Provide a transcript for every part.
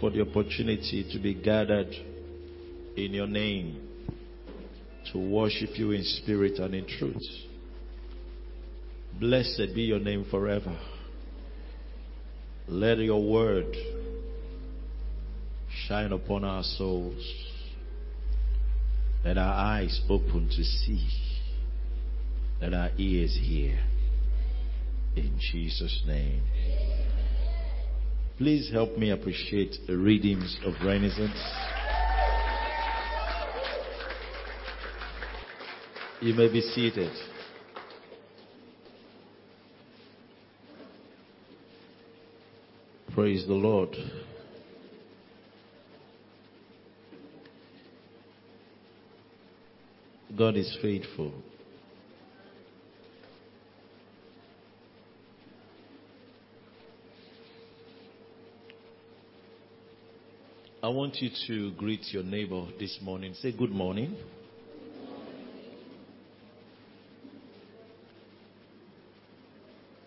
for the opportunity to be gathered in your name to worship you in spirit and in truth. Blessed be your name forever. Let your word shine upon our souls. Let our eyes open to see. Let our ears hear. In Jesus' name. Please help me appreciate the readings of Renaissance. You may be seated. Praise the Lord. God is faithful. I want you to greet your neighbor this morning. Say good morning.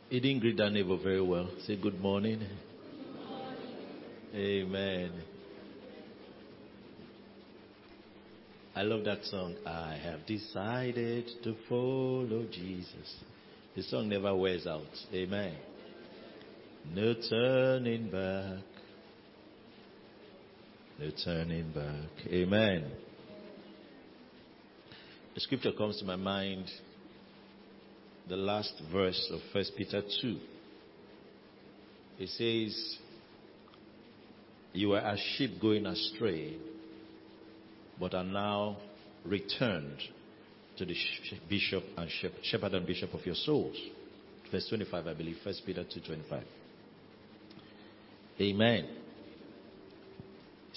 He didn't greet that neighbor very well. Say good morning. Good morning. Amen. I love that song. I have decided to follow Jesus. The song never wears out. Amen. No turning back. No turning back. Amen. The scripture comes to my mind, the last verse of 1 Peter 2. It says, You were as sheep going astray, but are now returned to the bishop and shepherd and bishop of your souls. Verse 25, I believe. 1 Peter 2.25. Amen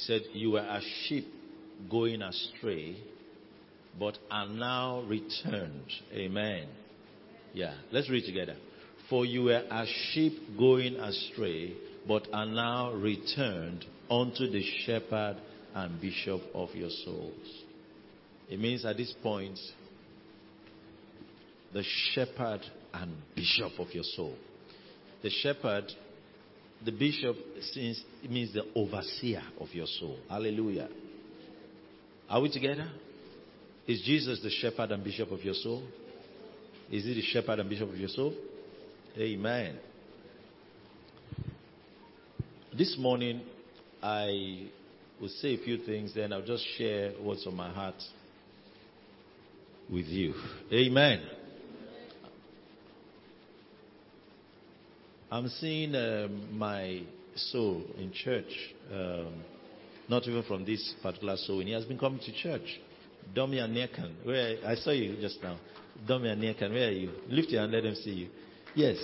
said, You were a sheep going astray, but are now returned. Amen. Yeah, let's read together. For you were a sheep going astray, but are now returned unto the shepherd and bishop of your souls. It means at this point, the shepherd and bishop of your soul. The shepherd the bishop since it means the overseer of your soul. Hallelujah. Are we together? Is Jesus the shepherd and bishop of your soul? Is he the shepherd and bishop of your soul? Amen. This morning, I will say a few things, then I'll just share what's on my heart with you. Amen. I'm seeing um, my soul in church, um, not even from this particular soul. And he has been coming to church. Domian Nekan, where I saw you just now. Domian Nekan, where are you? Lift your hand, let them see you. Yes,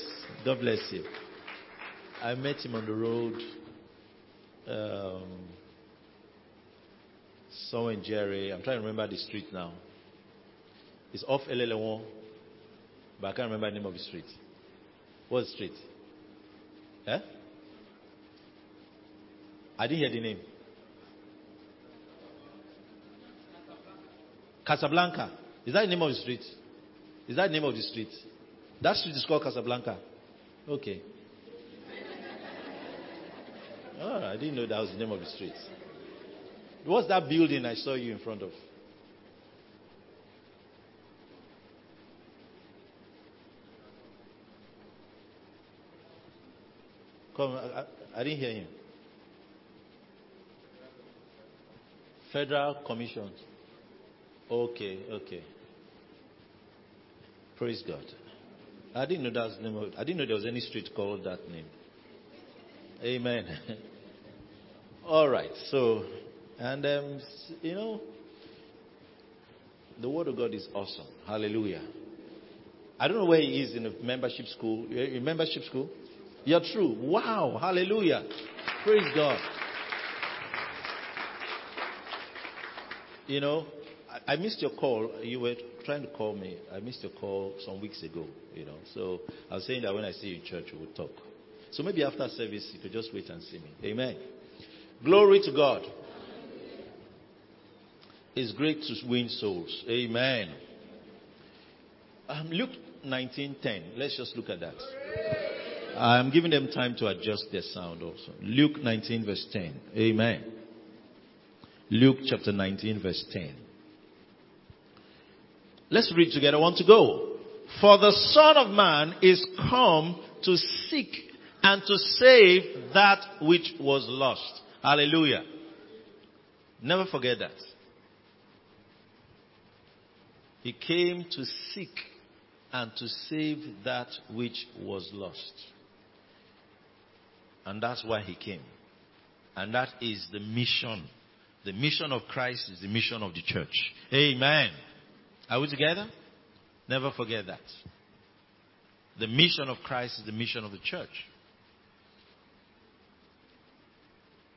God bless you. I met him on the road. Um, somewhere in Jerry. I'm trying to remember the street now. It's off Elelenwo, but I can't remember the name of the street. What street? Eh? I didn't hear the name. Casablanca. Is that the name of the street? Is that the name of the street? That street is called Casablanca. Okay. Oh, I didn't know that was the name of the street. What's that building I saw you in front of? Come, I, I didn't hear him. Federal Commission. Okay, okay. Praise God. I didn't know that was name of, I didn't know there was any street called that name. Amen. All right. So, and um, you know, the word of God is awesome. Hallelujah. I don't know where he is in the membership school. In membership school? You're true. Wow. Hallelujah. Praise God. You know, I, I missed your call. You were trying to call me. I missed your call some weeks ago, you know. So I was saying that when I see you in church, we will talk. So maybe after service, you could just wait and see me. Amen. Glory to God. It's great to win souls. Amen. Um, Luke 19:10. Let's just look at that. I'm giving them time to adjust their sound also. Luke 19 verse 10. Amen. Luke chapter 19 verse 10. Let's read together. I want to go. For the Son of Man is come to seek and to save that which was lost. Hallelujah. Never forget that. He came to seek and to save that which was lost. And that's why he came. And that is the mission. The mission of Christ is the mission of the church. Amen. Are we together? Never forget that. The mission of Christ is the mission of the church.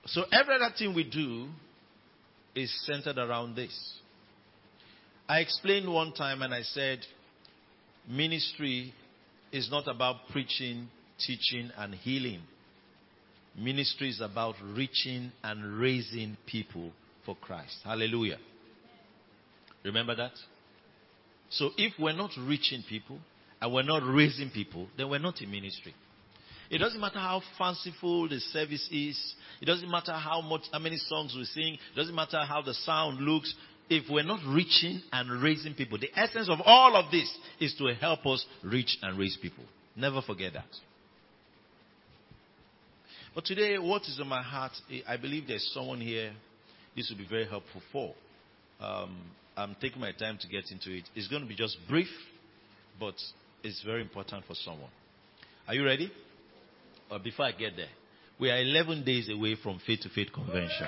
So every other thing we do is centered around this. I explained one time and I said, ministry is not about preaching, teaching, and healing. Ministry is about reaching and raising people for Christ. Hallelujah. Remember that? So if we're not reaching people and we're not raising people, then we're not in ministry. It doesn't matter how fanciful the service is. It doesn't matter how much, how many songs we sing. It doesn't matter how the sound looks. If we're not reaching and raising people, the essence of all of this is to help us reach and raise people. Never forget that. But today, what is on my heart, I believe there's someone here this will be very helpful for. Um, I'm taking my time to get into it. It's going to be just brief, but it's very important for someone. Are you ready? Or before I get there, we are 11 days away from Faith to Faith Convention.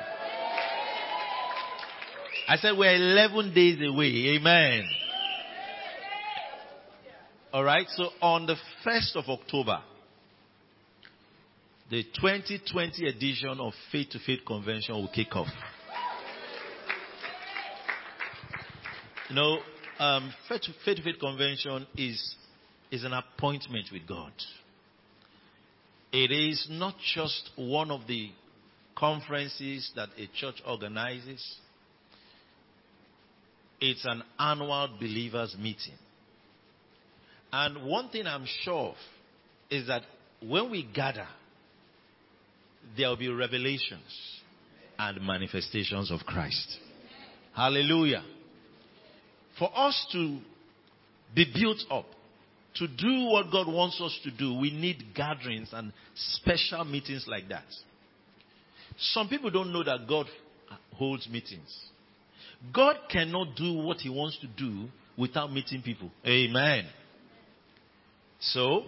I said we're 11 days away. Amen. All right. So on the 1st of October, the 2020 edition of Faith to Faith Convention will kick off. You know, um, Faith to Faith Convention is, is an appointment with God. It is not just one of the conferences that a church organizes. It's an annual believers meeting. And one thing I'm sure of is that when we gather, there will be revelations and manifestations of Christ. Hallelujah. For us to be built up, to do what God wants us to do, we need gatherings and special meetings like that. Some people don't know that God holds meetings. God cannot do what he wants to do without meeting people. Amen. So,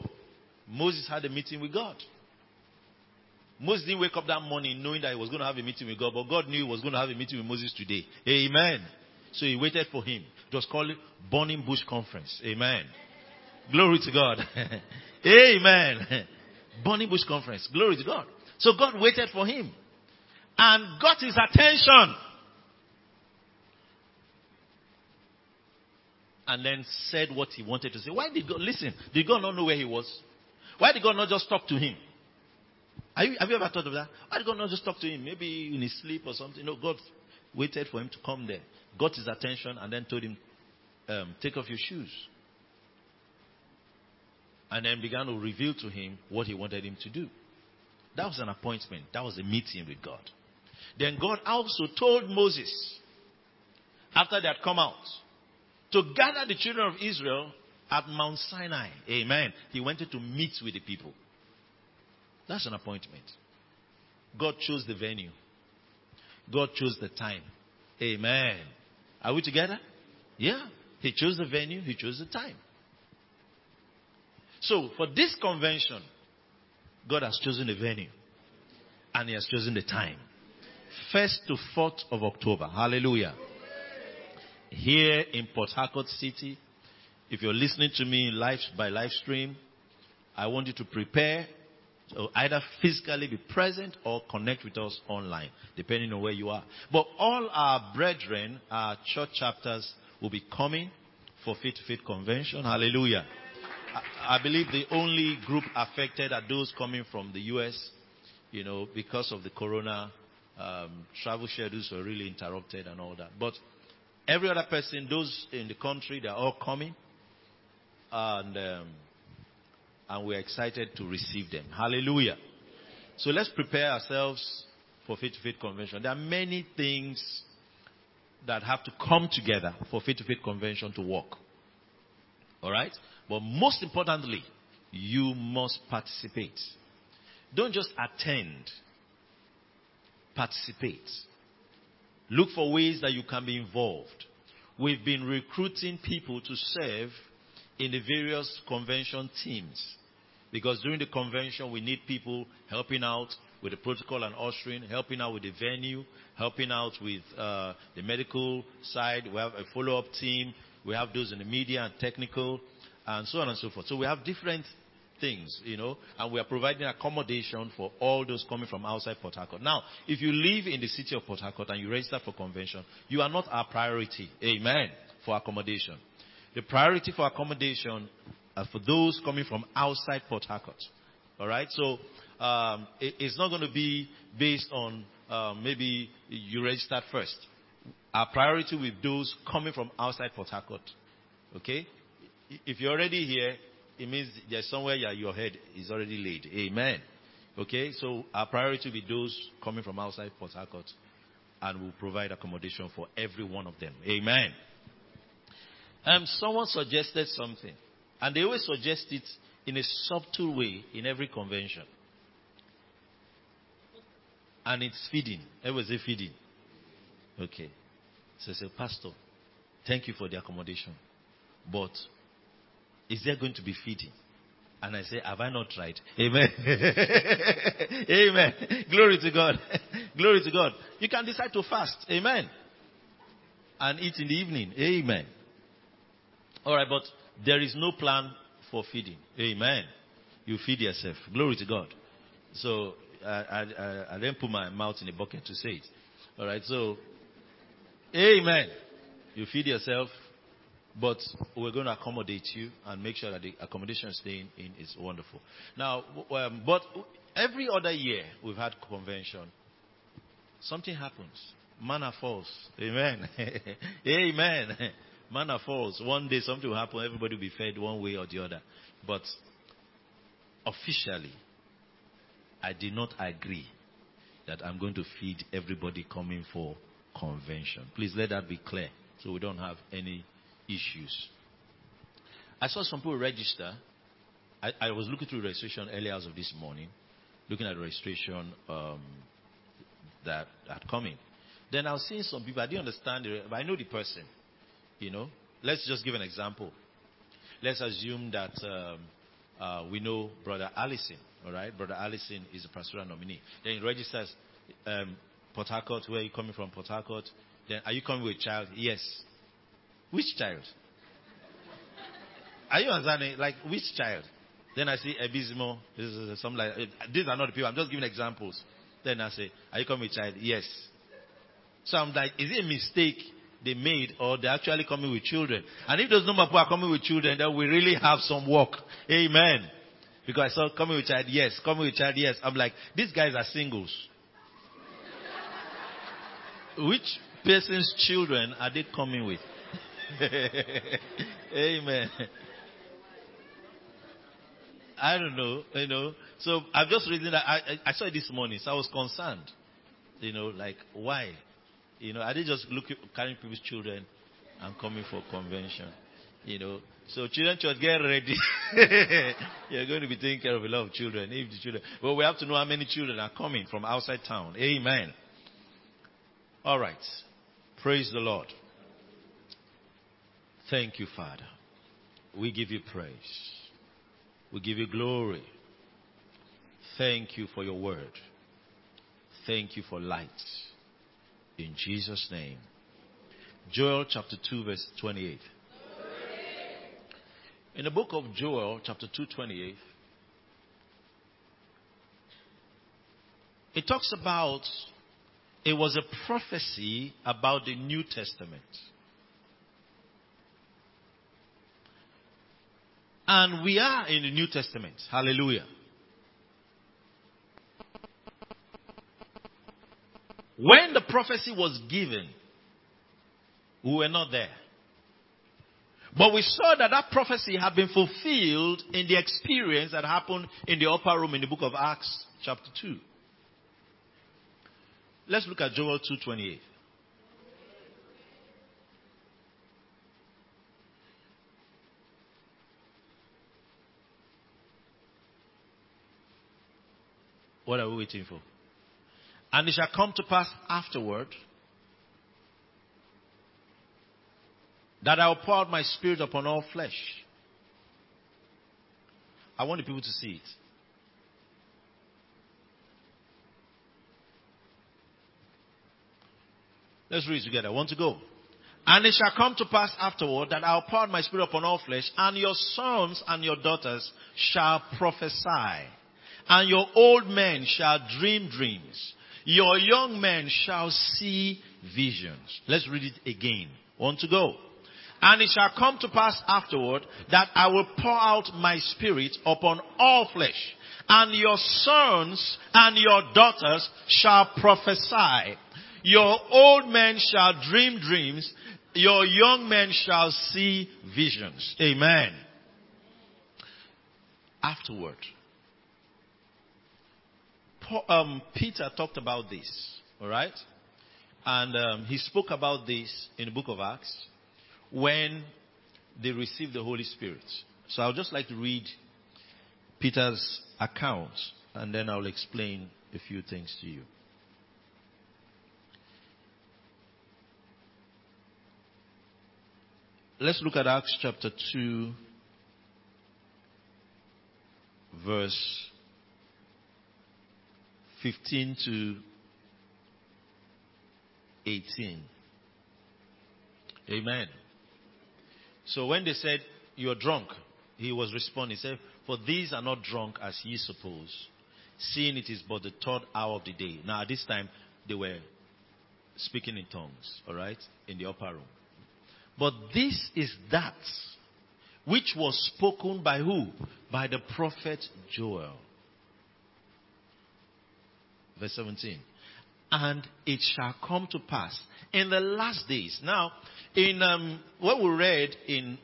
Moses had a meeting with God. Moses didn't wake up that morning knowing that he was going to have a meeting with God, but God knew he was going to have a meeting with Moses today. Amen. So he waited for him. It was called Burning Bush Conference. Amen. Glory to God. Amen. Burning Bush Conference. Glory to God. So God waited for him and got his attention. And then said what he wanted to say. Why did God, listen, did God not know where he was? Why did God not just talk to him? You, have you ever thought of that? Why did God not just talk to him? Maybe in his sleep or something. No, God waited for him to come there, got his attention, and then told him, um, take off your shoes and then began to reveal to him what he wanted him to do. That was an appointment. That was a meeting with God. Then God also told Moses, after they had come out, to gather the children of Israel at Mount Sinai. Amen. He wanted to meet with the people. That's an appointment. God chose the venue. God chose the time. Amen. Are we together? Yeah. He chose the venue, he chose the time. So, for this convention, God has chosen the venue and He has chosen the time. 1st to 4th of October. Hallelujah. Here in Port Harcourt City, if you're listening to me live by live stream, I want you to prepare to either physically be present or connect with us online, depending on where you are. But all our brethren, our church chapters, will be coming for Faith to Faith Convention. Hallelujah. I believe the only group affected are those coming from the U.S., you know, because of the corona um, travel schedules were really interrupted and all that. But every other person, those in the country, they're all coming. And um, and we're excited to receive them. Hallelujah. So let's prepare ourselves for faith to faith convention. There are many things that have to come together for faith to faith convention to work. All right? But most importantly, you must participate. Don't just attend, participate. Look for ways that you can be involved. We've been recruiting people to serve in the various convention teams. Because during the convention, we need people helping out with the protocol and ushering, helping out with the venue, helping out with uh, the medical side. We have a follow up team. We have those in the media and technical, and so on and so forth. So we have different things, you know, and we are providing accommodation for all those coming from outside Port Harcourt. Now, if you live in the city of Port Harcourt and you register for convention, you are not our priority. Amen. For accommodation. The priority for accommodation are for those coming from outside Port Harcourt. All right. So um, it, it's not going to be based on um, maybe you registered first. Our priority with those coming from outside Port Harcourt. Okay. If you're already here, it means there's somewhere your head is already laid. Amen. Okay, so our priority will be those coming from outside Port Harcourt, and we'll provide accommodation for every one of them. Amen. Um, someone suggested something, and they always suggest it in a subtle way in every convention. And it's feeding. Everybody say feeding. Okay. So I say, Pastor, thank you for the accommodation. But is there going to be feeding? And I say, Have I not tried? Amen. Amen. Glory to God. Glory to God. You can decide to fast. Amen. And eat in the evening. Amen. All right, but there is no plan for feeding. Amen. You feed yourself. Glory to God. So I, I, I didn't put my mouth in a bucket to say it. All right, so Amen. You feed yourself, but we're going to accommodate you and make sure that the accommodation staying in is wonderful. Now, um, but every other year we've had convention, something happens. Manna falls. Amen. Amen. Manna falls. One day something will happen. Everybody will be fed one way or the other. But officially, I did not agree that I'm going to feed everybody coming for convention. Please let that be clear so we don't have any issues. I saw some people register. I, I was looking through registration early hours of this morning, looking at registration um, that had come in. Then I was seeing some people, I didn't understand but I know the person. You know, let's just give an example. Let's assume that um, uh, we know Brother Allison, all right? Brother Allison is a pastoral nominee. Then he registers um, Port Harcourt, where are you coming from, Port Harcourt? Then, are you coming with a child? Yes. Which child? Are you understanding? Like, which child? Then I see Ebizmo. This is some like, these are not the people. I'm just giving examples. Then I say, are you coming with child? Yes. So I'm like, is it a mistake they made or they're actually coming with children? And if those number people are coming with children, then we really have some work. Amen. Because I saw coming with child, yes. Coming with child, yes. I'm like, these guys are singles. Which person's children are they coming with? Amen. I don't know, you know. So I'm just reading that. I, I, I saw it this morning, so I was concerned. You know, like why? You know, are they just looking carrying people's children and coming for convention? You know, so children church get ready. You're going to be taking care of a lot of children. If the children, well, we have to know how many children are coming from outside town. Amen. All right. Praise the Lord. Thank you, Father. We give you praise. We give you glory. Thank you for your word. Thank you for light. In Jesus' name. Joel chapter 2, verse 28. In the book of Joel, chapter 2, 28, it talks about it was a prophecy about the New Testament. And we are in the New Testament. Hallelujah. When the prophecy was given, we were not there. But we saw that that prophecy had been fulfilled in the experience that happened in the upper room in the book of Acts, chapter 2. Let's look at Joel 2:28. What are we waiting for? And it shall come to pass afterward that I will pour out my spirit upon all flesh. I want the people to see it. Let's read together. I want to go. And it shall come to pass afterward that I'll pour out my spirit upon all flesh, and your sons and your daughters shall prophesy, and your old men shall dream dreams, your young men shall see visions. Let's read it again. Want to go? And it shall come to pass afterward that I will pour out my spirit upon all flesh, and your sons and your daughters shall prophesy. Your old men shall dream dreams, your young men shall see visions. Amen. Afterward, um, Peter talked about this, all right? And um, he spoke about this in the book of Acts when they received the Holy Spirit. So I would just like to read Peter's account and then I'll explain a few things to you. Let's look at Acts chapter 2, verse 15 to 18. Amen. So when they said, You're drunk, he was responding, He said, For these are not drunk as ye suppose, seeing it is but the third hour of the day. Now at this time, they were speaking in tongues, all right, in the upper room. But this is that which was spoken by who? By the prophet Joel. Verse 17. And it shall come to pass in the last days. Now, in um, what we read in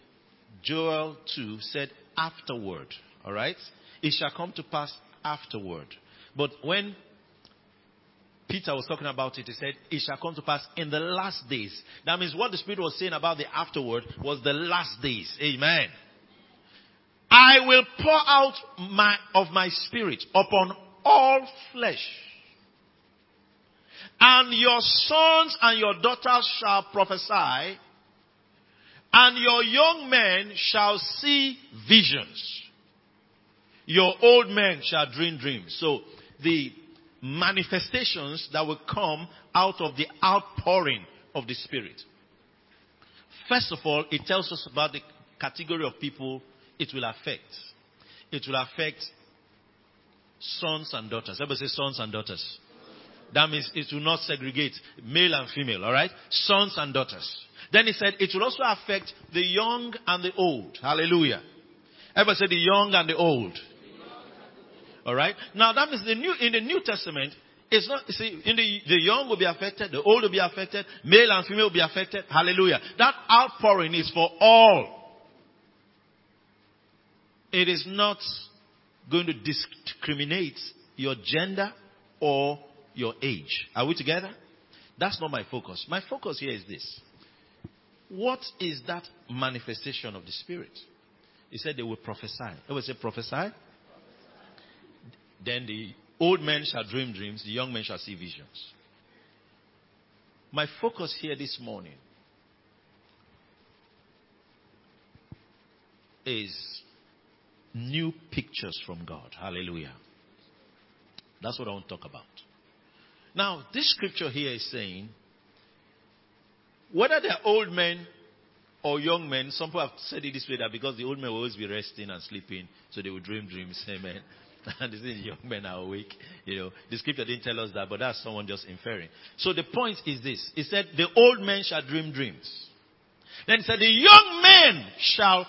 Joel 2 said afterward. All right? It shall come to pass afterward. But when Peter was talking about it, he said, It shall come to pass in the last days. That means what the Spirit was saying about the afterward was the last days. Amen. I will pour out my, of my Spirit upon all flesh. And your sons and your daughters shall prophesy, and your young men shall see visions. Your old men shall dream dreams. So the manifestations that will come out of the outpouring of the Spirit. First of all, it tells us about the category of people it will affect. It will affect sons and daughters. Everybody say sons and daughters. That means it will not segregate male and female, alright? Sons and daughters. Then he said it will also affect the young and the old. Hallelujah. Ever say the young and the old. All right. Now that means the new in the New Testament, it's not see in the the young will be affected, the old will be affected, male and female will be affected. Hallelujah. That outpouring is for all. It is not going to discriminate your gender or your age. Are we together? That's not my focus. My focus here is this. What is that manifestation of the Spirit? He said they will prophesy. Everybody say prophesy. Then the old men shall dream dreams, the young men shall see visions. My focus here this morning is new pictures from God. Hallelujah. That's what I want to talk about. Now, this scripture here is saying whether they're old men or young men, some people have said it this way that because the old men will always be resting and sleeping, so they will dream dreams. Amen. and the young men are awake. You know, the scripture didn't tell us that, but that's someone just inferring. So the point is this. It said, the old men shall dream dreams. Then it said, the young men shall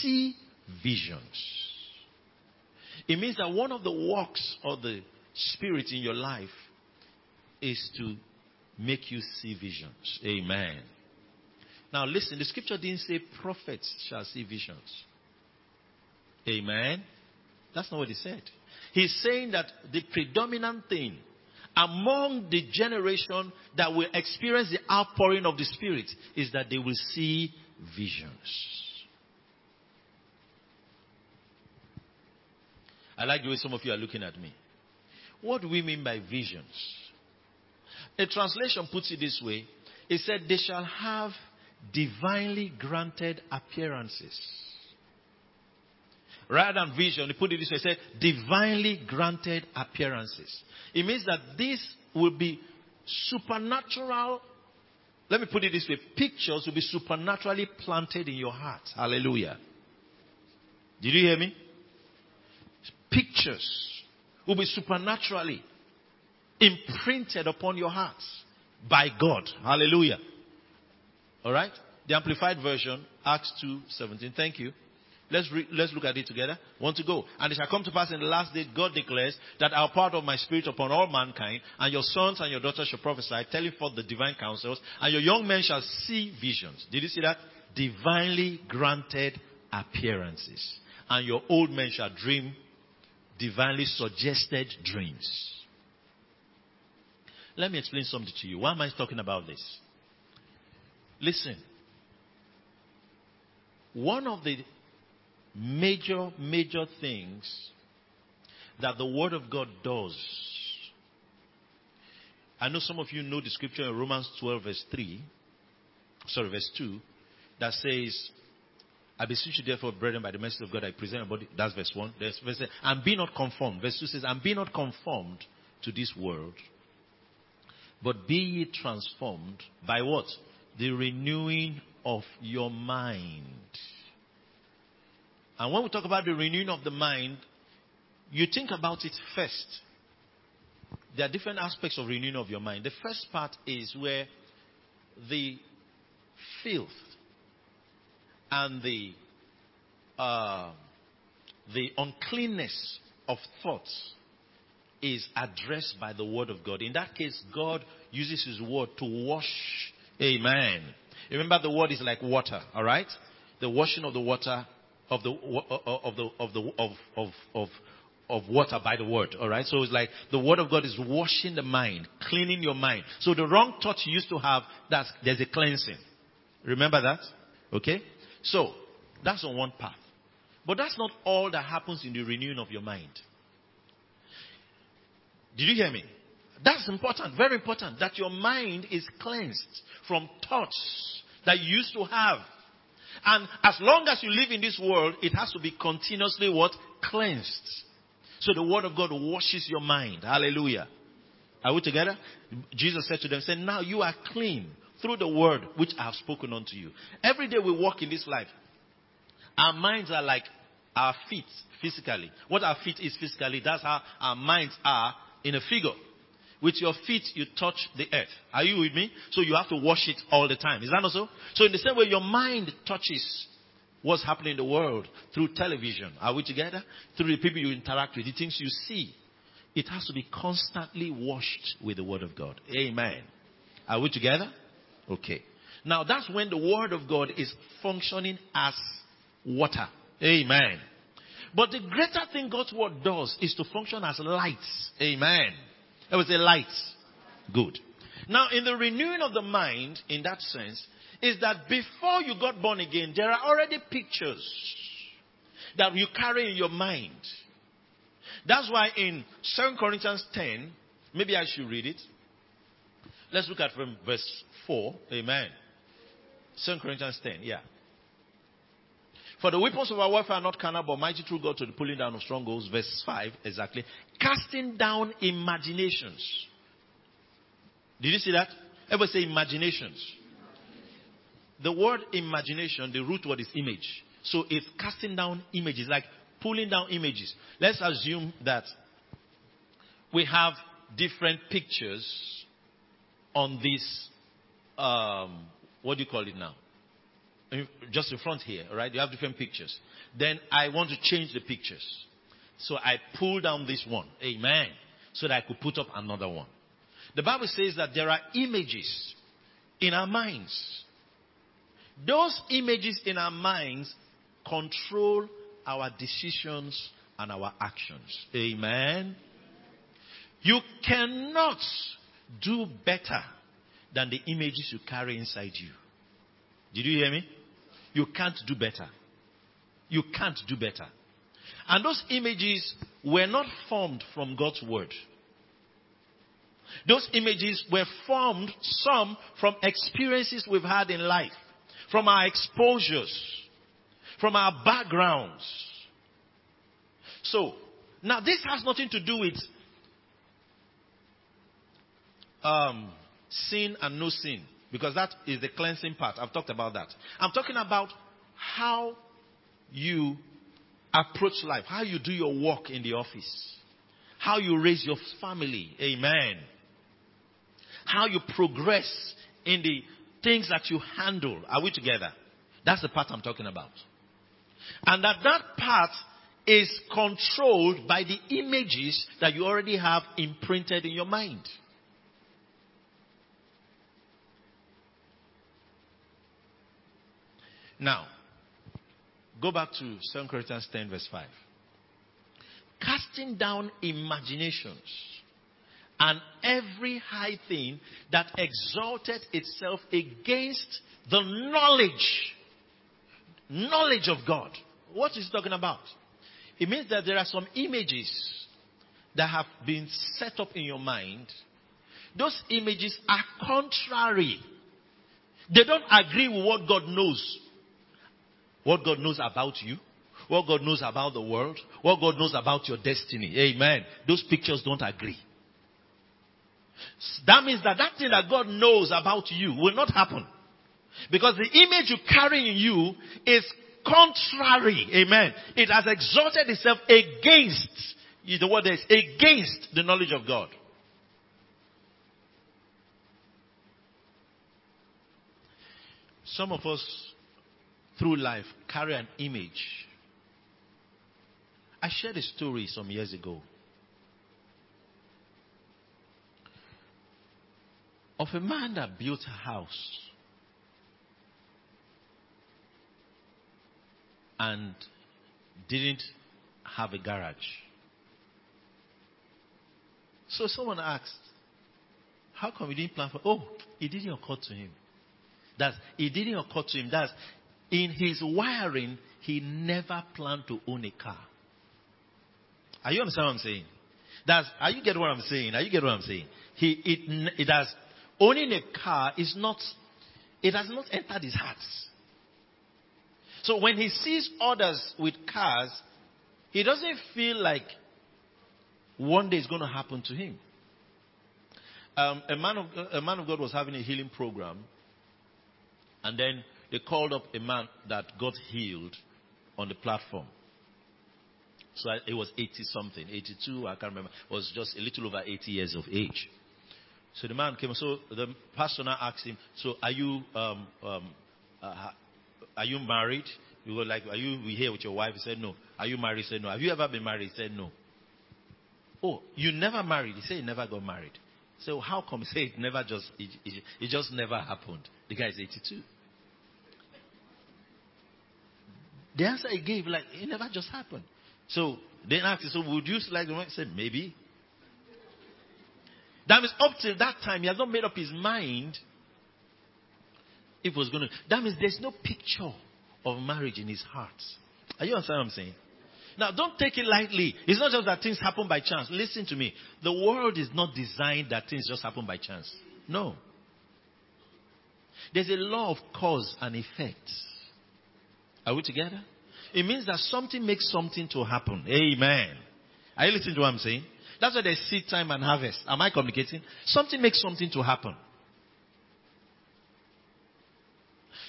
see visions. It means that one of the works of the Spirit in your life is to make you see visions. Amen. Now listen, the scripture didn't say prophets shall see visions. Amen. That's not what he said. He's saying that the predominant thing among the generation that will experience the outpouring of the Spirit is that they will see visions. I like the way some of you are looking at me. What do we mean by visions? A translation puts it this way it said, They shall have divinely granted appearances. Rather than vision, he put it this way, he said, divinely granted appearances. It means that this will be supernatural. Let me put it this way pictures will be supernaturally planted in your heart. Hallelujah. Did you hear me? Pictures will be supernaturally imprinted upon your hearts by God. Hallelujah. All right? The Amplified Version, Acts 2 17. Thank you. Let's, re- let's look at it together. Want to go. And it shall come to pass in the last day, God declares that I'll pour out of my spirit upon all mankind, and your sons and your daughters shall prophesy, telling forth the divine counsels, and your young men shall see visions. Did you see that? Divinely granted appearances. And your old men shall dream divinely suggested dreams. Let me explain something to you. Why am I talking about this? Listen. One of the major, major things that the Word of God does. I know some of you know the scripture in Romans 12, verse 3, sorry, verse 2, that says, I beseech you, therefore, brethren, by the mercy of God, I present a body. That's verse 1. There's verse And be not conformed. Verse 2 says, And be not conformed to this world, but be ye transformed by what? The renewing of your mind. And when we talk about the renewing of the mind, you think about it first. There are different aspects of renewing of your mind. The first part is where the filth and the uh, the uncleanness of thoughts is addressed by the word of God. In that case, God uses his word to wash. Amen. Remember the word is like water, all right? The washing of the water of the uh, uh, of the of the of of of of water by the word. All right. So it's like the word of God is washing the mind, cleaning your mind. So the wrong thought you used to have, that's there's a cleansing. Remember that? Okay. So that's on one path. But that's not all that happens in the renewing of your mind. Did you hear me? That's important, very important, that your mind is cleansed from thoughts that you used to have and as long as you live in this world, it has to be continuously what? Cleansed. So the word of God washes your mind. Hallelujah. Are we together? Jesus said to them, say, now you are clean through the word which I have spoken unto you. Every day we walk in this life, our minds are like our feet physically. What our feet is physically, that's how our minds are in a figure. With your feet, you touch the earth. Are you with me? So you have to wash it all the time. Is that not so? So in the same way, your mind touches what's happening in the world through television. Are we together? Through the people you interact with, the things you see. It has to be constantly washed with the Word of God. Amen. Are we together? Okay. Now that's when the Word of God is functioning as water. Amen. But the greater thing God's Word does is to function as light. Amen. It was a light. Good. Now, in the renewing of the mind, in that sense, is that before you got born again, there are already pictures that you carry in your mind. That's why in 2 Corinthians 10, maybe I should read it. Let's look at from verse 4. Amen. 2 Corinthians 10, yeah. For the weapons of our warfare are not carnal, but mighty through God to the pulling down of strongholds. Verse 5, exactly. Casting down imaginations. Did you see that? Ever say imaginations? The word imagination, the root word is image. So it's casting down images, like pulling down images. Let's assume that we have different pictures on this, um, what do you call it now? Just in front here, right? You have different pictures. Then I want to change the pictures. So I pull down this one. Amen. So that I could put up another one. The Bible says that there are images in our minds. those images in our minds control our decisions and our actions. Amen. You cannot do better than the images you carry inside you. Did you hear me? You can't do better. You can't do better. And those images were not formed from God's word. Those images were formed, some from experiences we've had in life, from our exposures, from our backgrounds. So, now this has nothing to do with um, sin and no sin, because that is the cleansing part. I've talked about that. I'm talking about how you approach life, how you do your work in the office, how you raise your family. Amen. How you progress in the things that you handle. Are we together? That's the part I'm talking about. And that that part is controlled by the images that you already have imprinted in your mind. Now, go back to 2 Corinthians 10, verse 5. Casting down imaginations and every high thing that exalted itself against the knowledge, knowledge of God. What is he talking about? It means that there are some images that have been set up in your mind. Those images are contrary. They don't agree with what God knows. What God knows about you, what God knows about the world, what God knows about your destiny. Amen. Those pictures don't agree. That means that that thing that God knows about you will not happen. Because the image you carry in you is contrary. Amen. It has exalted itself against, the word is against the knowledge of God. Some of us through life carry an image. I shared a story some years ago of a man that built a house and didn't have a garage. So someone asked, How come he didn't plan for oh, it didn't occur to him. That it didn't occur to him. That's in his wiring, he never planned to own a car. Are you understand what I'm saying? That's, are you get what I'm saying? Are you get what I'm saying? He, it, it has, owning a car is not, it has not entered his heart. So when he sees others with cars, he doesn't feel like one day is going to happen to him. Um, a, man of, a man of God was having a healing program, and then they called up a man that got healed on the platform. So it was 80 something, 82, I can't remember. It was just a little over 80 years of age. So the man came. So the pastor now asked him, "So are you um, um, uh, are you married?" We were like, "Are you here with your wife?" He said, "No." Are you married? He said, "No." Have you ever been married? He said, "No." Oh, you never married? He said, "He never got married." So how come? He said, "It never just it, it, it just never happened." The guy is 82. The answer he gave, like, it never just happened. So then asked him, so would you like the one? He said, maybe. That means up till that time, he has not made up his mind if it was going to. That means there's no picture of marriage in his heart. Are you understand what I'm saying? Now, don't take it lightly. It's not just that things happen by chance. Listen to me. The world is not designed that things just happen by chance. No. There's a law of cause and effect. Are we together? It means that something makes something to happen. Amen. Are you listening to what I'm saying? That's why there's seed time and harvest. Am I communicating? Something makes something to happen.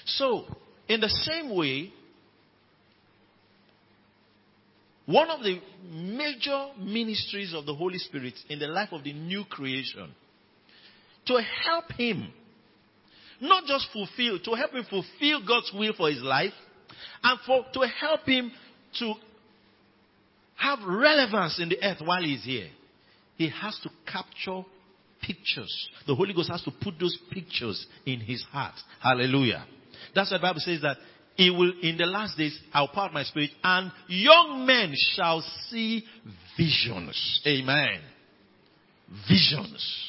So, in the same way, one of the major ministries of the Holy Spirit in the life of the new creation, to help him, not just fulfill, to help him fulfill God's will for his life, and for, to help him to have relevance in the earth while he's here, he has to capture pictures. The Holy Ghost has to put those pictures in his heart. Hallelujah. That's why the Bible says that it will, in the last days, I'll pour out my spirit and young men shall see visions. Amen. Visions.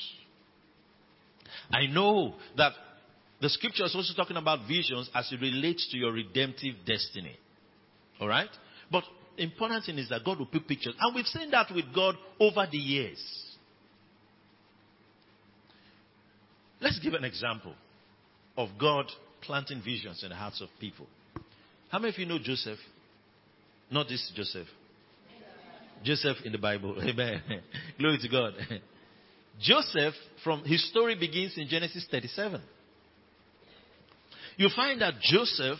I know that the scripture is also talking about visions as it relates to your redemptive destiny. Alright? But important thing is that God will put pictures. And we've seen that with God over the years. Let's give an example of God planting visions in the hearts of people. How many of you know Joseph? Not this Joseph. Joseph in the Bible. Amen. Glory to God. Joseph, from his story begins in Genesis 37. You find that Joseph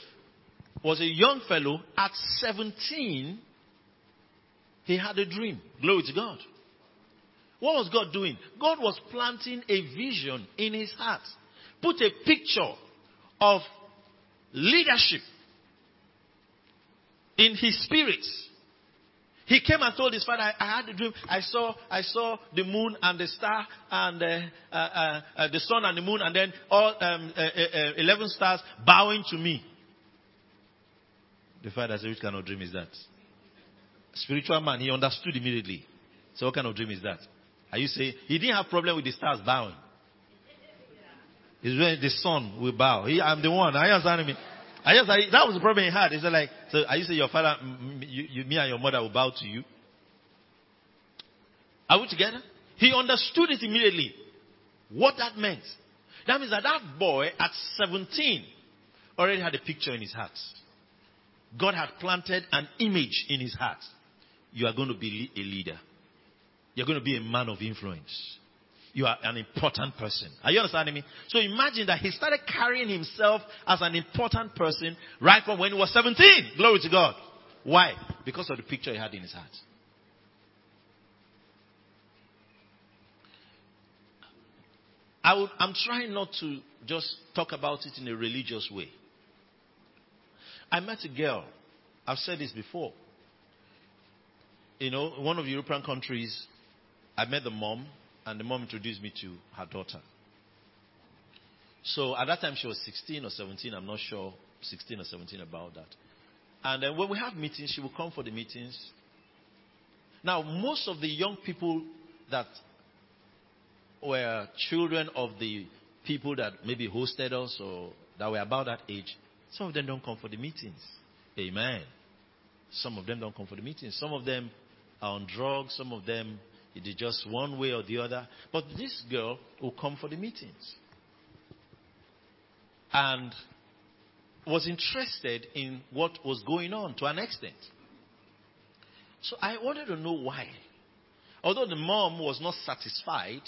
was a young fellow. At 17, he had a dream. Glory to God. What was God doing? God was planting a vision in his heart. Put a picture of leadership in his spirit. He came and told his father, I, I, had a dream. I saw, I saw the moon and the star and uh, uh, uh, uh the sun and the moon and then all um, uh, uh, 11 stars bowing to me. The father said, which kind of dream is that? Spiritual man, he understood immediately. So what kind of dream is that? Are you saying he didn't have problem with the stars bowing? It's when the sun will bow. He, I'm the one. Are you understanding me? I just, I, that was the problem he had. He said like, so are you saying your father, you, you, me and your mother will bow to you? Are we together? He understood it immediately. What that meant. That means that that boy at 17 already had a picture in his heart. God had planted an image in his heart. You are going to be a leader. You're going to be a man of influence. You are an important person. Are you understanding me? So imagine that he started carrying himself as an important person right from when he was 17. Glory to God. Why? Because of the picture he had in his heart. I I'm trying not to just talk about it in a religious way. I met a girl. I've said this before. You know, one of European countries, I met the mom, and the mom introduced me to her daughter. So at that time she was 16 or 17, I'm not sure, 16 or 17 about that. And then when we have meetings, she will come for the meetings. Now, most of the young people that were children of the people that maybe hosted us or that were about that age, some of them don't come for the meetings. Amen. Some of them don't come for the meetings. Some of them are on drugs. Some of them it is just one way or the other. But this girl will come for the meetings. And was interested in what was going on to an extent. So I wanted to know why. Although the mom was not satisfied,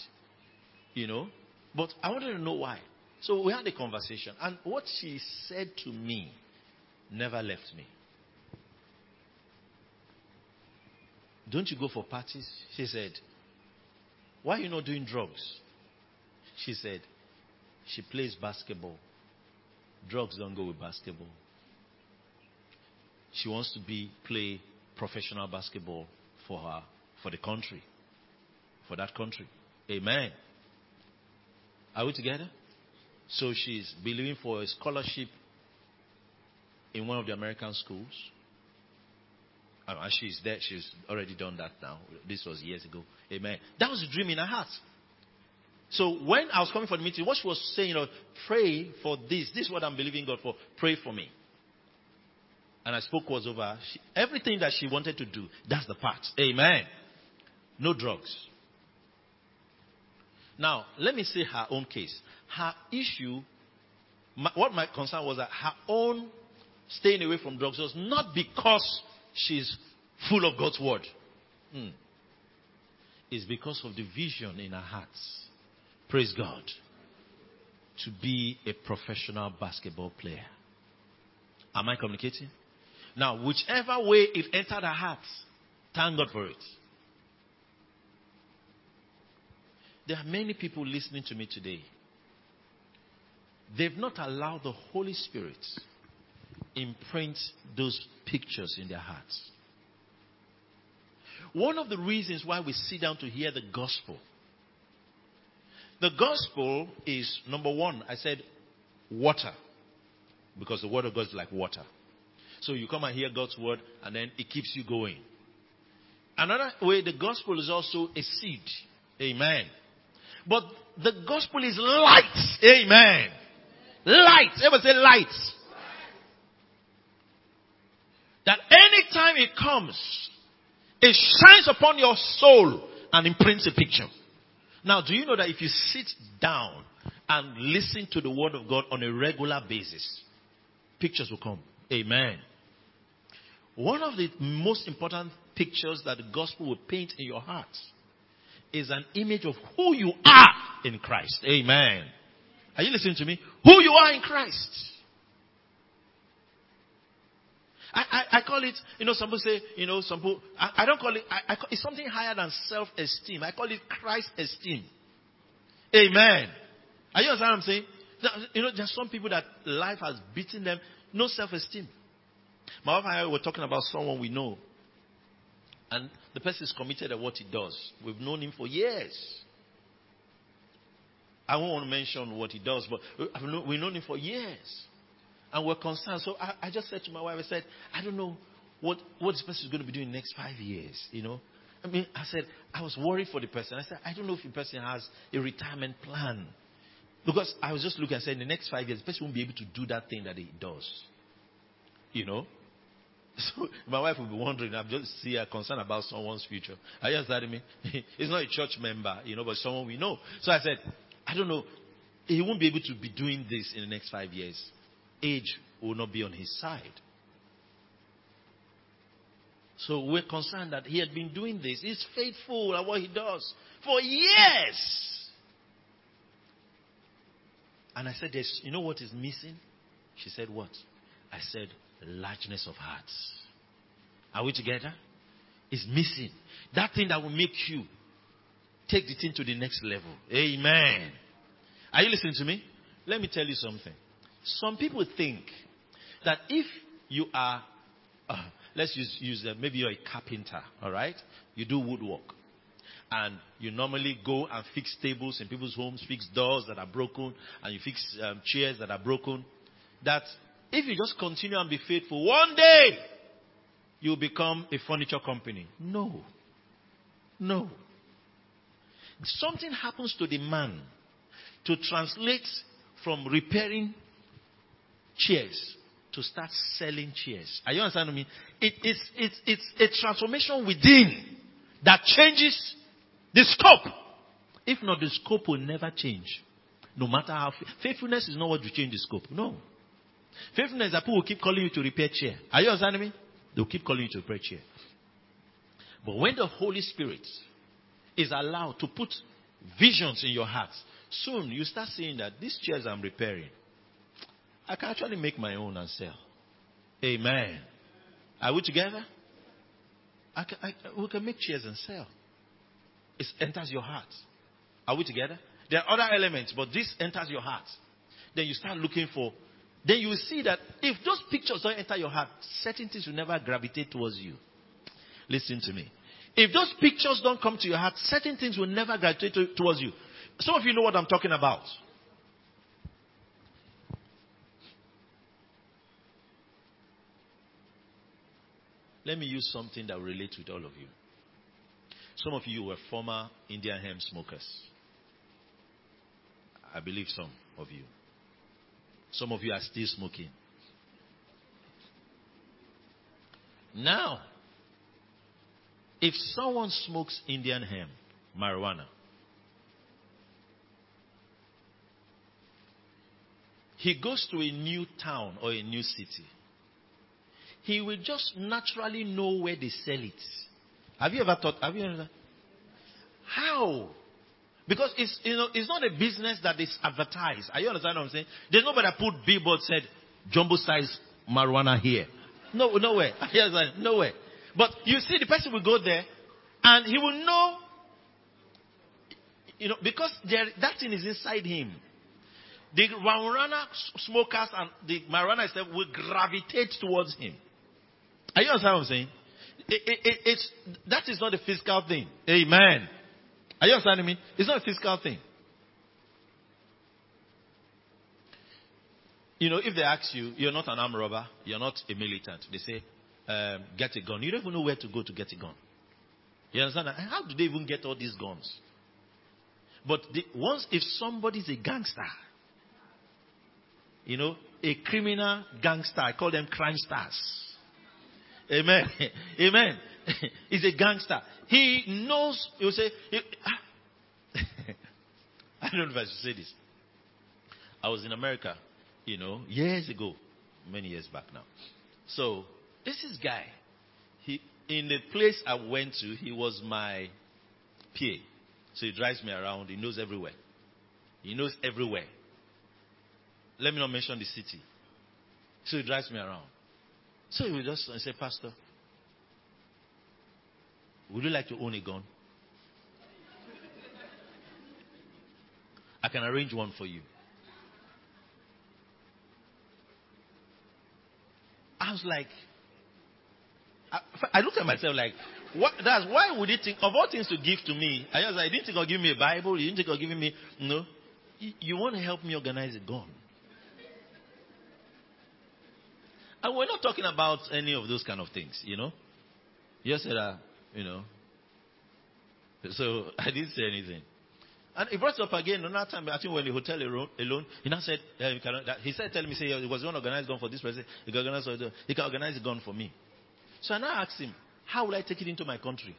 you know, but I wanted to know why. So we had a conversation. And what she said to me never left me. Don't you go for parties? She said, Why are you not doing drugs? She said, She plays basketball. Drugs don't go with basketball. She wants to be play professional basketball for her, for the country, for that country. Amen. Are we together? So she's believing for a scholarship in one of the American schools. And she's there. She's already done that now. This was years ago. Amen. That was a dream in her heart. So when I was coming for the meeting, what she was saying, you know, pray for this. This is what I'm believing God for. Pray for me. And I spoke was over. She, everything that she wanted to do, that's the part. Amen. No drugs. Now, let me say her own case. Her issue, my, what my concern was that her own staying away from drugs was not because she's full of God's word. Hmm. It's because of the vision in her heart. Praise God. To be a professional basketball player. Am I communicating? Now, whichever way it entered her heart, thank God for it. There are many people listening to me today. They've not allowed the Holy Spirit imprint those pictures in their hearts. One of the reasons why we sit down to hear the gospel. The gospel is number one, I said, water. Because the word of God is like water. So you come and hear God's word and then it keeps you going. Another way, the gospel is also a seed. Amen. But the gospel is light. Amen. Light. Ever say light? That anytime it comes, it shines upon your soul and imprints a picture. Now, do you know that if you sit down and listen to the word of God on a regular basis, pictures will come. Amen. One of the most important pictures that the gospel will paint in your heart is an image of who you are in Christ. Amen. Are you listening to me? Who you are in Christ. I, I, I call it, you know, some people say, you know, some people, I, I don't call it, I, I it's something higher than self-esteem. I call it Christ esteem. Amen. Are you understand what I'm saying? You know, there's some people that life has beaten them, no self-esteem. My wife and I were talking about someone we know. And the person is committed at what he does. We've known him for years. I won't mention what he does, but we've known him for years. And we're concerned. So I, I just said to my wife, I said, I don't know what, what this person is going to be doing next five years, you know. I mean, I said, I was worried for the person. I said, I don't know if the person has a retirement plan. Because I was just looking and saying, in the next five years, the person won't be able to do that thing that he does. You know? So my wife will be wondering, I'm just see her concerned about someone's future. I just said to he's not a church member, you know, but someone we know. So I said, I don't know, he won't be able to be doing this in the next five years. Age will not be on his side. So we're concerned that he had been doing this. He's faithful at what he does for years. And I said, you know what is missing? She said, what? I said, largeness of heart. Are we together? It's missing. That thing that will make you take the thing to the next level. Amen. Are you listening to me? Let me tell you something. Some people think that if you are, uh, let's use, use uh, maybe you're a carpenter, all right? You do woodwork. And you normally go and fix tables in people's homes, fix doors that are broken, and you fix um, chairs that are broken. That if you just continue and be faithful, one day you'll become a furniture company. No. No. Something happens to the man to translate from repairing chairs to start selling chairs. Are you understanding me? It, it's, it's, it's a transformation within that changes the scope. If not, the scope will never change. No matter how faithfulness is not what you change the scope. No. Faithfulness that people will keep calling you to repair chair. Are you understanding me? They'll keep calling you to repair chair. But when the Holy Spirit is allowed to put visions in your heart, soon you start seeing that these chairs I'm repairing, I can actually make my own and sell. Amen. Are we together? I can, I, we can make chairs and sell. It enters your heart. Are we together? There are other elements, but this enters your heart. Then you start looking for then you see that if those pictures don't enter your heart, certain things will never gravitate towards you. Listen to me. If those pictures don't come to your heart, certain things will never gravitate to, towards you. Some of you know what I'm talking about. Let me use something that relates with all of you. Some of you were former Indian hemp smokers. I believe some of you. Some of you are still smoking. Now, if someone smokes Indian hemp, marijuana, he goes to a new town or a new city, he will just naturally know where they sell it. Have you ever thought? Have you ever? thought How? Because it's, you know, it's not a business that is advertised. Are you understand what I'm saying? There's nobody that put billboard said, jumbo size marijuana here. No, nowhere. Yes, nowhere. But you see, the person will go there and he will know, you know, because there, that thing is inside him. The marijuana smokers and the marijuana itself will gravitate towards him. Are you understand what I'm saying? It, it, it, it's, that is not a physical thing. Amen. Are you understanding me? It's not a physical thing. You know, if they ask you, you're not an armed robber, you're not a militant, they say, um, get a gun. You don't even know where to go to get a gun. You understand that? How do they even get all these guns? But the, once, if somebody's a gangster, you know, a criminal gangster, I call them crime stars. Amen. Amen. He's a gangster. He knows, you'll say, he, ah. I don't know if I should say this. I was in America, you know, years ago, many years back now. So, this is guy. He, in the place I went to, he was my PA. So he drives me around. He knows everywhere. He knows everywhere. Let me not mention the city. So he drives me around. So he just say, Pastor, would you like to own a gun? I can arrange one for you. I was like, I, I looked at myself like, what, that's why would he think of all things to give to me? I was like, didn't think of giving me a Bible. You didn't think of giving me, no. You, you want to help me organize a gun. And we're not talking about any of those kind of things, you know. You said, uh, you know. So I didn't say anything. And he brought it up again another time. I think when the hotel alone, he now said, yeah, that, he said, telling me, say, it was one organized gun for this person. He can organize, he can organize a gun for me. So I now asked him, how will I take it into my country?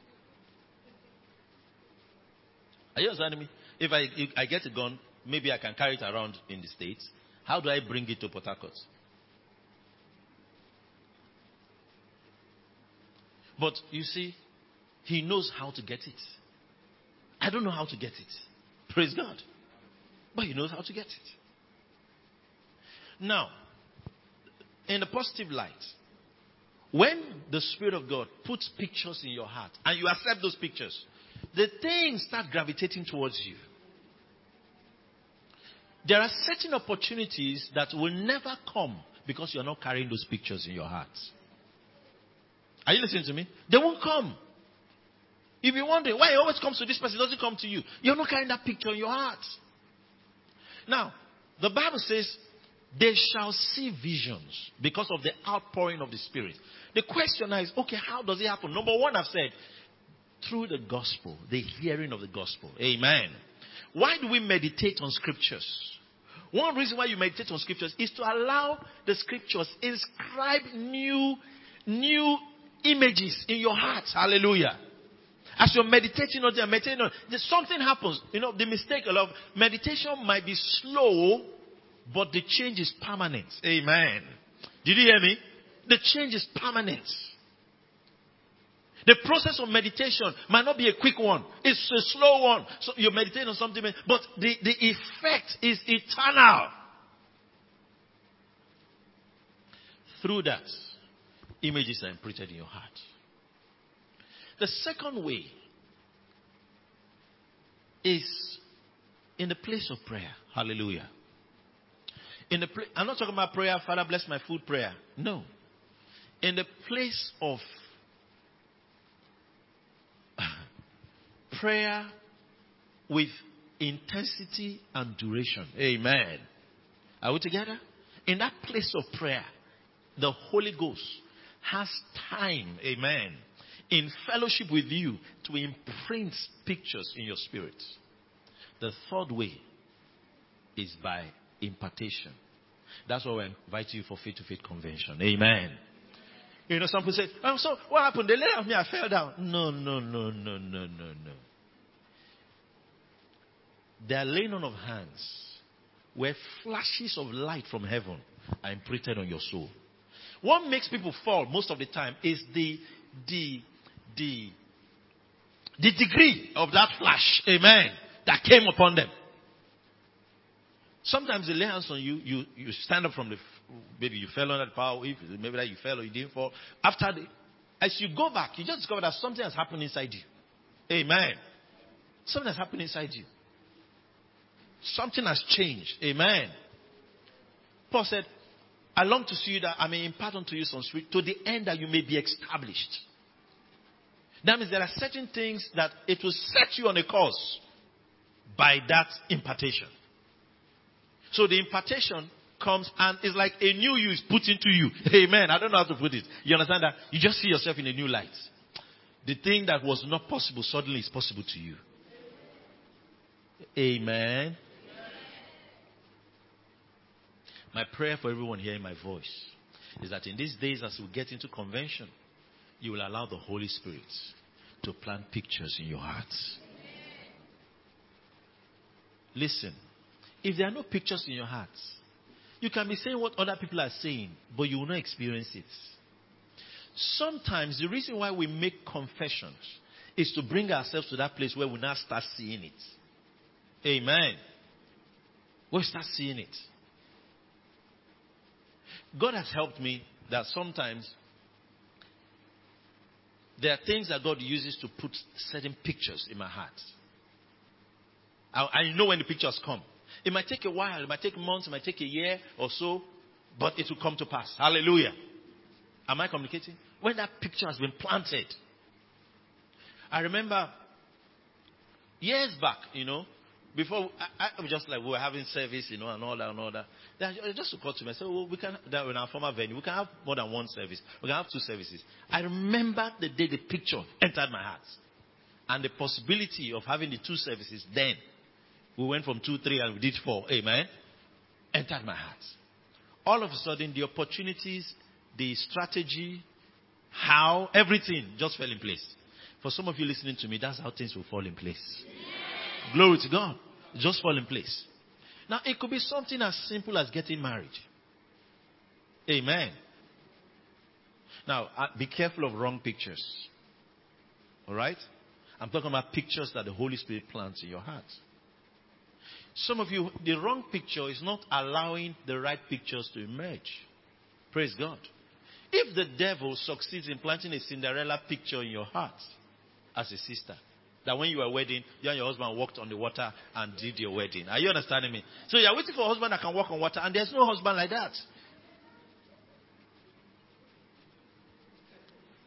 Are you understanding me? If I, if I get a gun, maybe I can carry it around in the States. How do I bring it to Port Harcourt? But you see, he knows how to get it. I don't know how to get it. Praise God. But he knows how to get it. Now, in the positive light, when the Spirit of God puts pictures in your heart and you accept those pictures, the things start gravitating towards you. There are certain opportunities that will never come because you're not carrying those pictures in your heart. Are you listening to me? They won't come. If you wonder why it always comes to this person, doesn't come to you. You're not carrying that picture in your heart. Now, the Bible says, they shall see visions because of the outpouring of the Spirit. The question is, okay, how does it happen? Number one, I've said, through the gospel, the hearing of the gospel. Amen. Why do we meditate on scriptures? One reason why you meditate on scriptures is to allow the scriptures inscribe new, new images in your heart. Hallelujah. As you're meditating on them, meditating on something happens. You know, the mistake of meditation might be slow, but the change is permanent. Amen. Did you hear me? The change is permanent. The process of meditation might not be a quick one. It's a slow one. So you're meditating on something, but the, the effect is eternal. Through that, images are imprinted in your heart. The second way is in the place of prayer. Hallelujah. In the pla- I'm not talking about prayer, Father bless my food prayer. No. In the place of prayer with intensity and duration. Amen. Are we together? In that place of prayer, the Holy Ghost has time. Amen in fellowship with you to imprint pictures in your spirit. The third way is by impartation. That's why we invite you for faith to faith convention. Amen. You know, some people say, oh, so what happened? They laid me, I fell down. No, no, no, no, no, no, no. They are laying on of hands where flashes of light from heaven are imprinted on your soul. What makes people fall most of the time is the, the the, the degree of that flash, amen, that came upon them. Sometimes they lay hands on you, you, you stand up from the, maybe you fell under the power, if maybe that you fell or you didn't fall. After the, as you go back, you just discover that something has happened inside you. Amen. Something has happened inside you. Something has changed. Amen. Paul said, I long to see you that I may impart unto you some spirit to the end that you may be established. That means there are certain things that it will set you on a course by that impartation. So the impartation comes and it's like a new you is put into you. Amen. I don't know how to put it. You understand that? You just see yourself in a new light. The thing that was not possible suddenly is possible to you. Amen. My prayer for everyone hearing my voice is that in these days, as we get into convention, you will allow the Holy Spirit to plant pictures in your hearts. Listen, if there are no pictures in your hearts, you can be saying what other people are saying, but you will not experience it. Sometimes the reason why we make confessions is to bring ourselves to that place where we now start seeing it. Amen. We start seeing it. God has helped me that sometimes there are things that God uses to put certain pictures in my heart. I, I know when the pictures come. It might take a while, it might take months, it might take a year or so, but it will come to pass. Hallelujah. Am I communicating? When that picture has been planted. I remember years back, you know, before I, I was just like we were having service, you know, and all that and all that. Then just occurred to me, I said, well, we can that in our former venue, we can have more than one service. We can have two services. I remember the day the picture entered my heart. And the possibility of having the two services then. We went from two, three, and we did four. Amen. Entered my heart. All of a sudden, the opportunities, the strategy, how, everything just fell in place. For some of you listening to me, that's how things will fall in place. Glory to God. Just fall in place. Now, it could be something as simple as getting married. Amen. Now, uh, be careful of wrong pictures. All right? I'm talking about pictures that the Holy Spirit plants in your heart. Some of you, the wrong picture is not allowing the right pictures to emerge. Praise God. If the devil succeeds in planting a Cinderella picture in your heart as a sister, that when you were wedding, you and your husband walked on the water and did your wedding. Are you understanding me? So you're waiting for a husband that can walk on water, and there's no husband like that.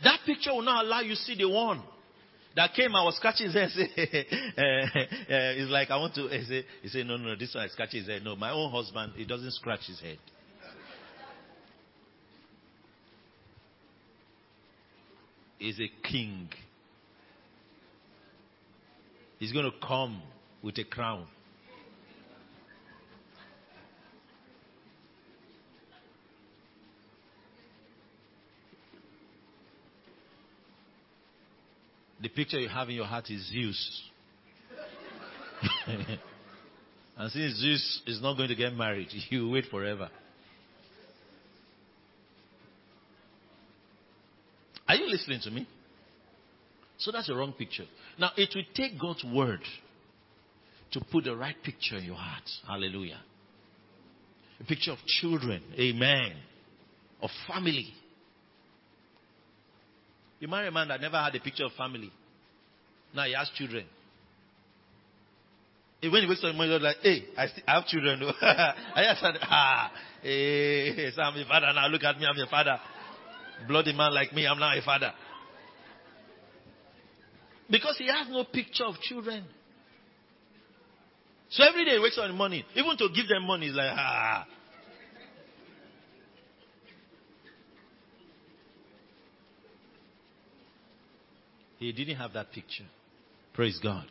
That picture will not allow you to see the one that came and was scratching his head. Say, uh, uh, it's like I want to. He say, he say, no, no, this one is scratching his head. No, my own husband, he doesn't scratch his head. He's a king. He's going to come with a crown. The picture you have in your heart is Zeus. and since Zeus is not going to get married, you wait forever. Are you listening to me? So that's a wrong picture. Now, it will take God's word to put the right picture in your heart. Hallelujah. A picture of children. Amen. Of family. You marry a man that never had a picture of family. Now he has children. When he wakes up in the morning, like, hey, I, st- I have children. I just said, ah, hey, so I'm a father now. Look at me, I'm a father. Bloody man like me, I'm now a father. Because he has no picture of children. So every day he wakes up in the morning, even to give them money, he's like, ah. He didn't have that picture. Praise God.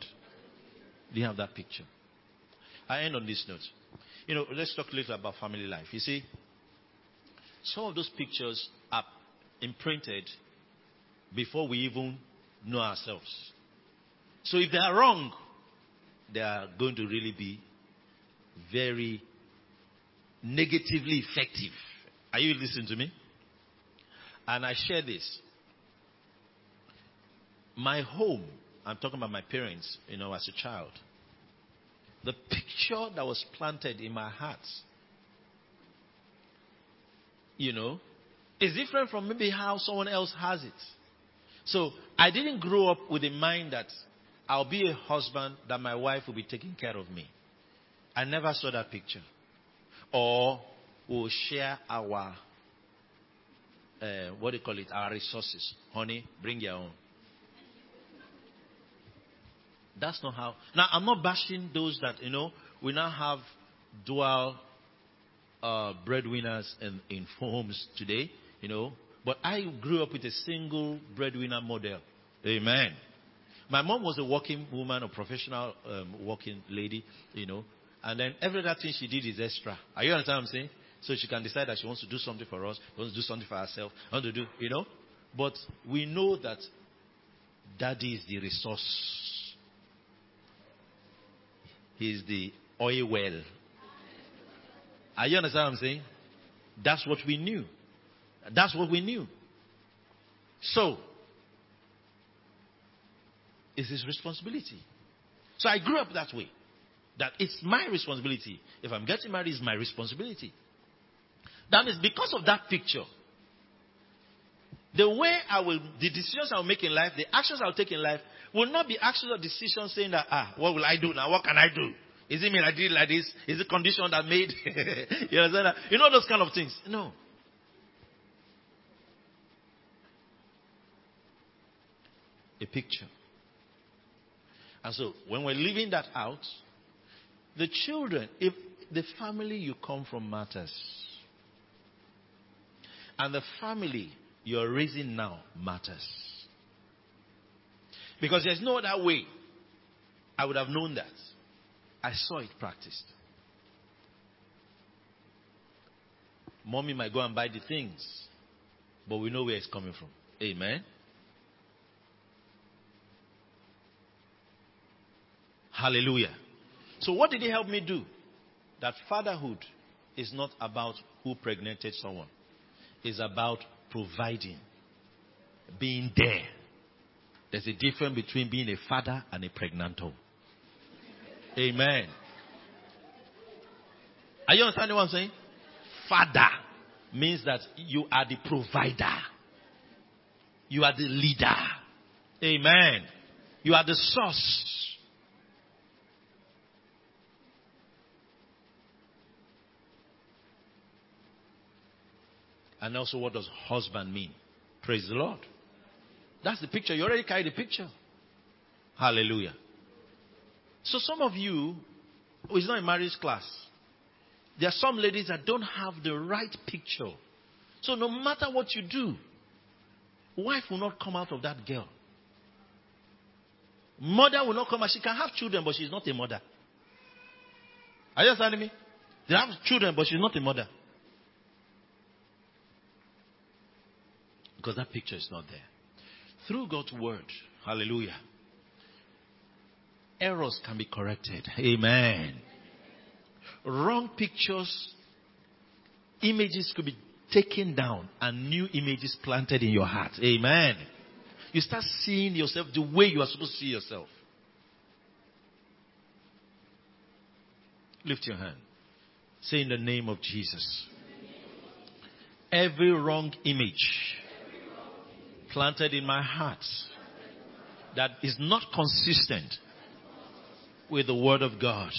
He didn't have that picture. I end on this note. You know, let's talk a little about family life. You see, some of those pictures are imprinted before we even know ourselves. So if they are wrong, they are going to really be very negatively effective. Are you listening to me? And I share this. My home, I'm talking about my parents, you know, as a child. The picture that was planted in my heart, you know, is different from maybe how someone else has it. So I didn't grow up with the mind that I'll be a husband that my wife will be taking care of me. I never saw that picture. Or we'll share our, uh, what do you call it, our resources. Honey, bring your own. That's not how. Now, I'm not bashing those that, you know, we now have dual uh, breadwinners in, in homes today, you know, but I grew up with a single breadwinner model. Amen. My mom was a working woman, a professional um, working lady, you know, and then every other thing she did is extra. Are you understand what I'm saying? So she can decide that she wants to do something for us, wants to do something for herself, wants to do, you know. But we know that daddy is the resource. He's the oil well. Are you understand what I'm saying? That's what we knew. That's what we knew. So, it's his responsibility. So I grew up that way. That it's my responsibility. If I'm getting married, it's my responsibility. That means because of that picture, the way I will, the decisions I'll make in life, the actions I'll take in life, will not be actions or decisions saying that, ah, what will I do now? What can I do? Is it me I did like this? Is it condition that made? you? You know those kind of things. No. A picture. And so when we're leaving that out, the children, if the family you come from matters, and the family you're raising now matters. Because there's no other way I would have known that. I saw it practiced. Mommy might go and buy the things, but we know where it's coming from. Amen. Hallelujah. So, what did he help me do? That fatherhood is not about who pregnated someone, it's about providing, being there. There's a difference between being a father and a pregnanto. Amen. Are you understanding what I'm saying? Father means that you are the provider. You are the leader. Amen. You are the source. And also, what does husband mean? Praise the Lord. That's the picture. You already carry the picture. Hallelujah. So, some of you, oh, it's not a marriage class. There are some ladies that don't have the right picture. So, no matter what you do, wife will not come out of that girl. Mother will not come out. She can have children, but she's not a mother. Are you understanding me? They have children, but she's not a mother. Because that picture is not there. Through God's word, hallelujah, errors can be corrected. Amen. Wrong pictures, images could be taken down and new images planted in your heart. Amen. You start seeing yourself the way you are supposed to see yourself. Lift your hand. Say in the name of Jesus. Every wrong image planted in my heart that is not consistent with the Word of God,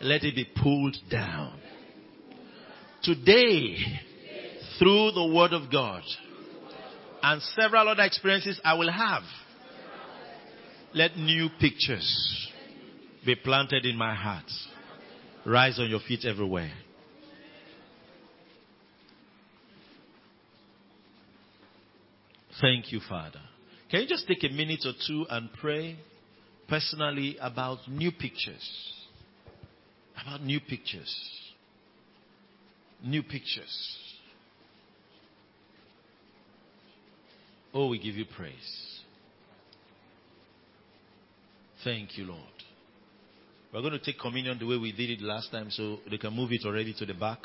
let it be pulled down. Today, through the Word of God and several other experiences I will have, let new pictures be planted in my heart. Rise on your feet everywhere. Thank you, Father. Can you just take a minute or two and pray personally about new pictures? About new pictures. New pictures. Oh, we give you praise. Thank you, Lord. We're going to take communion the way we did it last time, so they can move it already to the back.